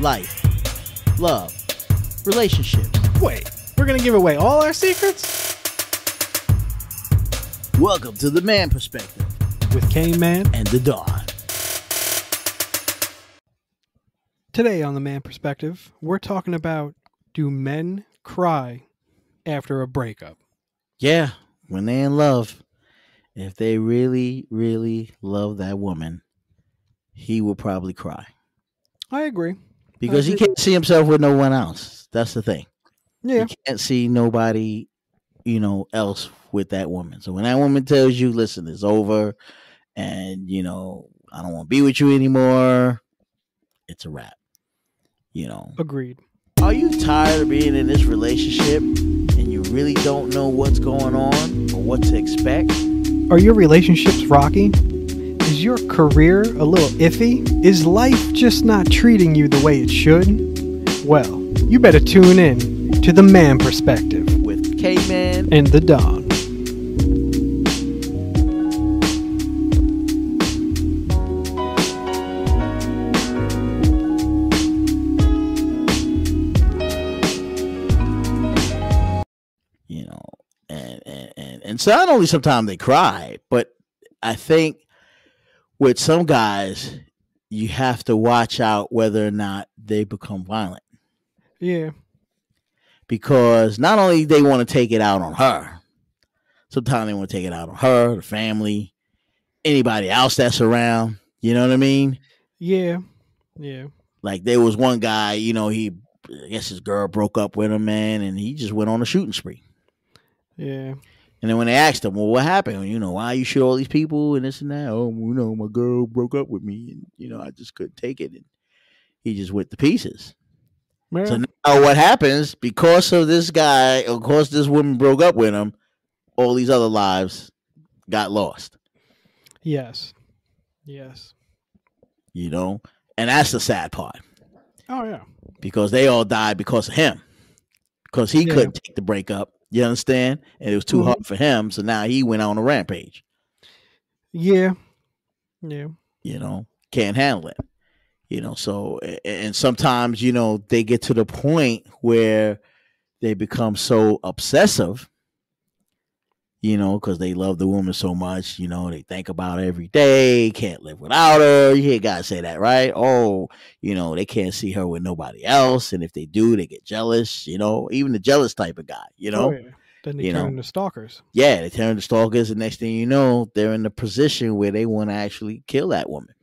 life, love, relationships. Wait, we're gonna give away all our secrets Welcome to the man perspective with K-Man. and the Dawn. Today on the Man Perspective, we're talking about do men cry after a breakup? Yeah, when they're in love, if they really, really love that woman, he will probably cry I agree. Because he can't see himself with no one else. That's the thing. Yeah, He can't see nobody, you know, else with that woman. So when that woman tells you, "Listen, it's over," and you know, I don't want to be with you anymore, it's a wrap. You know, agreed. are you tired of being in this relationship and you really don't know what's going on or what to expect? Are your relationships rocky? Is your career a little iffy? Is life just not treating you the way it should? Well, you better tune in to the Man Perspective With K-Man and the Dawn. you know and, and and and so not only sometimes they cry but i think with some guys you have to watch out whether or not they become violent. Yeah, because not only they want to take it out on her sometimes they want to take it out on her the family anybody else that's around you know what i mean? Yeah, yeah. like there was one guy you know he i guess his girl broke up with him man and he just went on a shooting spree. Yeah. And then when they asked him, well, what happened? You know, why you shoot all these people and this and that? Oh, you know, my girl broke up with me and, you know, I just couldn't take it. And he just went to pieces. Well, So now what happens because of this guy, of course, this woman broke up with him, all these other lives got lost, yes. Yes. you know? And that's the sad part Oh yeah. because they all died because of him, because he Yeah. couldn't take the breakup. You understand? And it was too Mhm. hard for him. So now he went on a rampage. Yeah. Yeah. you know can't handle it you know so and sometimes you know they get to the point where they become so obsessive you know because they love the woman so much you know they think about her every day can't live without her you hear guys say that right oh you know they can't see her with nobody else and if they do they get jealous you know even the jealous type of guy you know Oh, yeah. Then they you turn know. into stalkers. yeah, they turn to stalkers, and next thing you know, they're in the position where they want to actually kill that woman.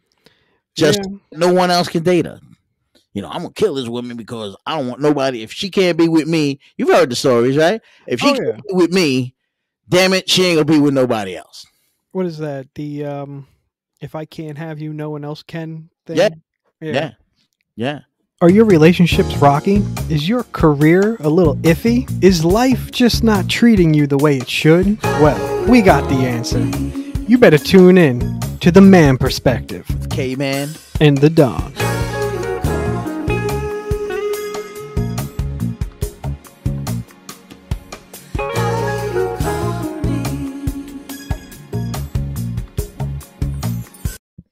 Just yeah. no one else can date her. You know, I'm gonna kill this woman because I don't want nobody. If she can't be with me, you've heard the stories, right? If she Oh, can't be with me, damn it, she ain't gonna be with nobody else. What is that? The um, if I can't have you, no one else can. Thing? Yeah. Yeah, yeah. Are your relationships rocky? Is your career a little iffy? Is life just not treating you the way it should? Well, we got the answer. You better tune in to the Man Perspective K man, and the Dawn.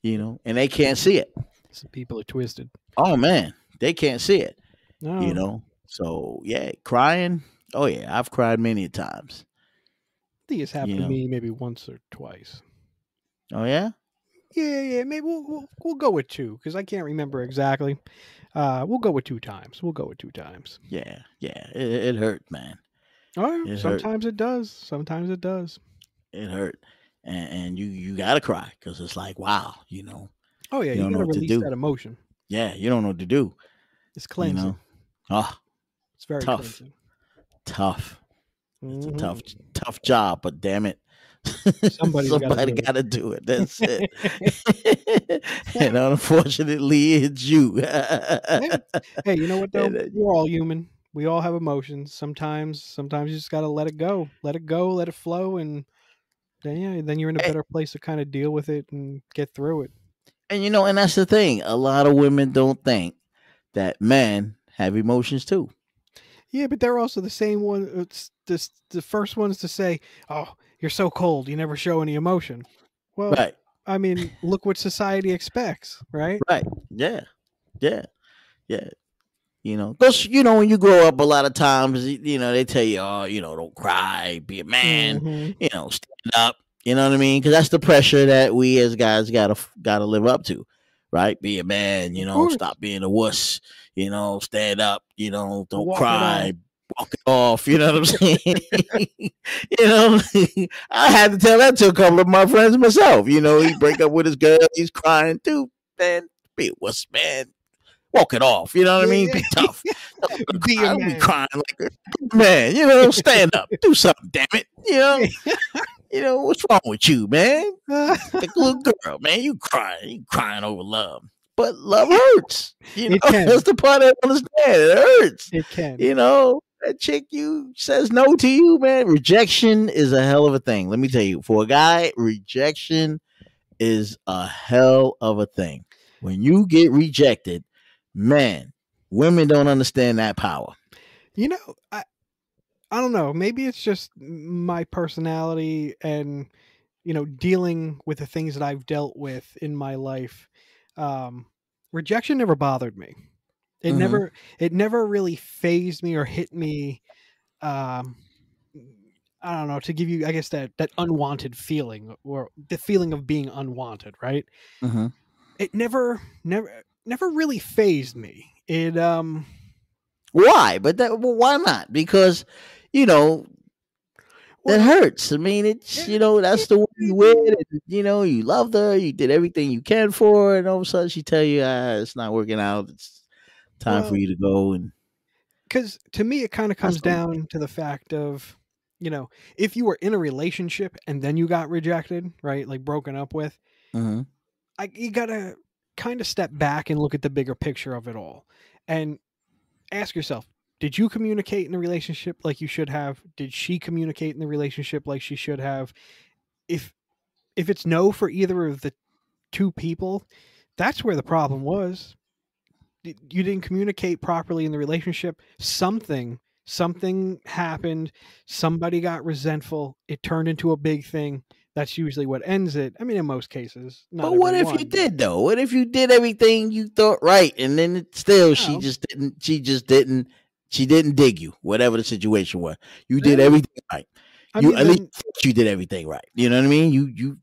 You know, and they can't see it. Some people are twisted. Oh man, they can't see it. No. You know, so yeah, crying. Oh yeah, I've cried many a times. I think it's happened know. to me maybe once or twice. Oh yeah, Yeah, yeah. Maybe we'll we'll, we'll go with two because I can't remember exactly. Uh, we'll go with two times. We'll go with two times. yeah, yeah. It, it hurt, man. Oh, yeah, It hurt. sometimes it does. Sometimes it does. It hurt, and, and you you gotta cry because it's like wow, you know, Oh yeah, You you, don't know what to do. that emotion. yeah, you don't know what to do. It's You cleansing. know, oh, It's very tough. cleansing. tough. It's a Mhm. tough, tough job, but damn it, Somebody's gotta somebody do it. got to do it. That's it. and unfortunately, it's you. Hey, you know what though? We're all human. We all have emotions. Sometimes, sometimes you just gotta let it go. Let it go. Let it flow, and then yeah, then you're in a better place to kind of deal with it and get through it. and you know, and that's the thing. A lot of women don't think that men have emotions too. Yeah, but they're also the same one. It's this the first ones to say, "Oh, you're so cold. You never show any emotion." Well, Right. I mean, look what society expects, right? Right. Yeah. Yeah. Yeah. You know, because you know when you grow up, a lot of times you know they tell you, oh, you know, don't cry, be a man, Mhm. you know, up. You know what I mean? Because that's the pressure that we as guys gotta gotta live up to, right? Be a man. You know, stop being a wuss. You know, stand up. You know, don't Walk cry. Walk it off. You know what I'm saying? you know, I had to tell that to a couple of my friends myself. You know, he break up with his girl, he's crying too. Man, be a wuss, man. Walk it off. You know what I mean? Be tough. Don't Be cry, be crying like a man. You know, stand up, do something. Damn it. You know, you know what's wrong with you, man? Like a little girl, man. You crying, you crying over love, but love hurts. You know, that's the part I don't understand. It hurts. it can. You know, that chick you says no to you, man. Rejection is a hell of a thing. Let me tell you, for a guy, rejection is a hell of a thing. When you get rejected, man, women don't understand that power. You know, I I don't know. Maybe it's just my personality and you know dealing with the things that I've dealt with in my life. Um, rejection never bothered me. It Mhm. never it never really fazed me or hit me. Um, I don't know to give you I guess that that unwanted feeling or the feeling of being unwanted, right? Mm-hmm. It never never never really fazed me. It um Why? But that well, why not? Because you know that well, hurts. I mean, it's you know that's the one you with, and you know you loved her, you did everything you can for her, and all of a sudden she tell you ah, it's not working out. It's time for you to go. And because to me it kind of comes down to the fact of you know if you were in a relationship and then you got rejected right like broken up with Mhm. I, you gotta kind of step back and look at the bigger picture of it all and ask yourself did you communicate in the relationship like you should have? Did she communicate in the relationship like she should have? If if it's no for either of the two people that's where the problem was. You didn't communicate properly in the relationship. Something something happened. Somebody got resentful. It turned into a big thing. That's usually what ends it. I mean in most cases not but what if you did though? What if you did everything you thought right, and then it still she just didn't. She just didn't. She didn't dig you. Whatever the situation was, you did everything right. I you mean, at least then- you did everything right. You know what I mean? You you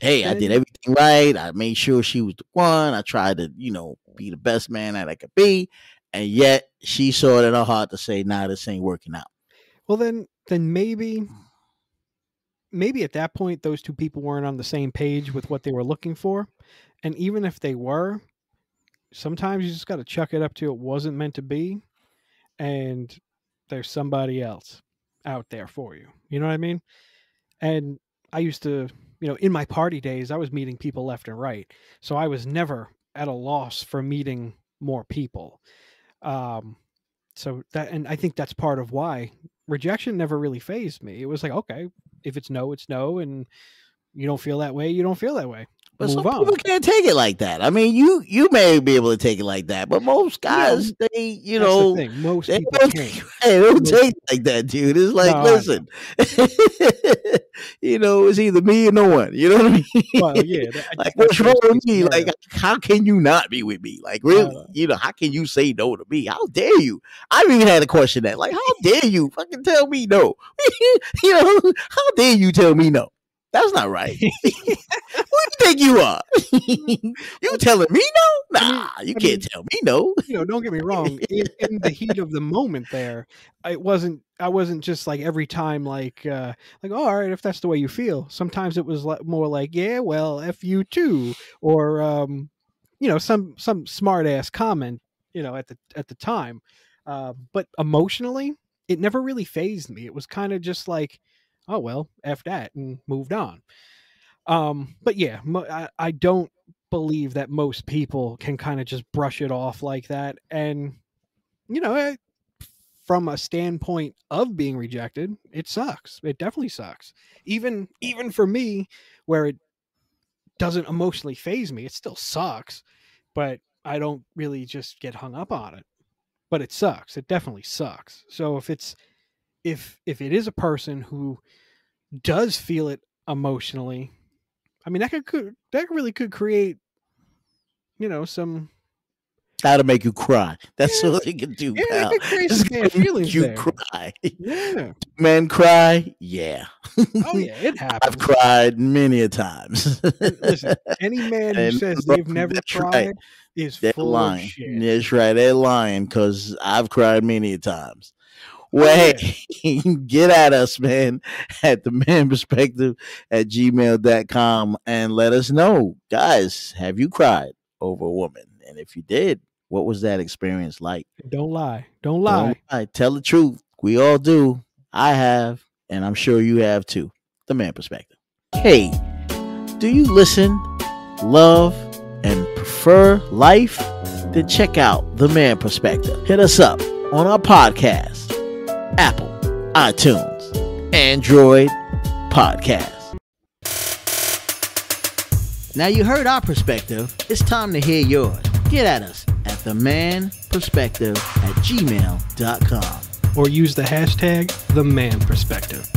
hey, I did everything right. I made sure she was the one. I tried to, you know, be the best man that I could be. And yet she saw it in her heart to say, nah, this ain't working out. Well, then, then maybe, hmm. maybe at that point, those two people weren't on the same page with what they were looking for, and even if they were, sometimes you just got to chuck it up to it wasn't meant to be, and there's somebody else out there for you. You know what I mean? And I used to, you know, in my party days, I was meeting people left and right, so I was never at a loss for meeting more people. Um, so that, and I think that's part of why rejection never really fazed me. It was like, okay, if it's no, it's no, and you don't feel that way, you don't feel that way. But Move some on. people can't take it like that. I mean, you you may be able to take it like that, but most Yeah, guys, they you That's the know. Most they people don't, can't. they don't take it like that, dude. It's like, No, know. listen, you know, it's either me or no one. You know what I mean? Well, yeah. that- like what's wrong with me? Like, how can you not be with me? Like, really? Uh, you know, how can you say no to me? How dare you? I've even had a question that, like, how dare you fucking tell me no? you know, how dare you tell me no? That's not right. You think you are? you telling me no? I mean- Nah, you I can't mean- tell me no. you know, don't get me wrong. In, in the heat of the moment, there, it wasn't. I wasn't just like every time, like, uh like, oh, all right, if that's the way you feel. Sometimes it was like more like, yeah, well, f you too, or um, you know, some some smart ass comment, you know, at the at the time. Uh, but emotionally, it never really fazed me. It was kind of just like, oh well, f that, and moved on. Um, but yeah, I, I don't believe that most people can kind of just brush it off like that. And, you know, eh, from a standpoint of being rejected, it sucks. It definitely sucks. Even even for me, where it doesn't emotionally faze me, it still sucks. But I don't really just get hung up on it. But it sucks. It definitely sucks. So if it's if if it is a person who does feel it emotionally, I mean that could, could that really could create, you know, some That'll make you cry. That's Yeah, all you can do, yeah, pal. it creates It's some feelings you there. cry. Yeah. Men cry, yeah. Oh yeah, it happens. I've cried many a times. Listen, any man who says they've never that's right. cried is They're full lying. of shit. That's right. They're lying because I've cried many a times. Well, hey, get at us, man, at the man perspective at gmail.com and let us know. Guys, have you cried over a woman? And if you did, what was that experience like? Don't lie. Don't lie. Don't lie. Tell the truth. We all do. I have, and I'm sure you have too. The man perspective. Hey, do you listen, love, and prefer life? Then check out the man perspective. Hit us up on our podcast, Apple, iTunes, Android podcast. Now you heard our perspective. It's time to hear yours. Get at us at the man perspective at gmail.com. Or use the hashtag the man perspective.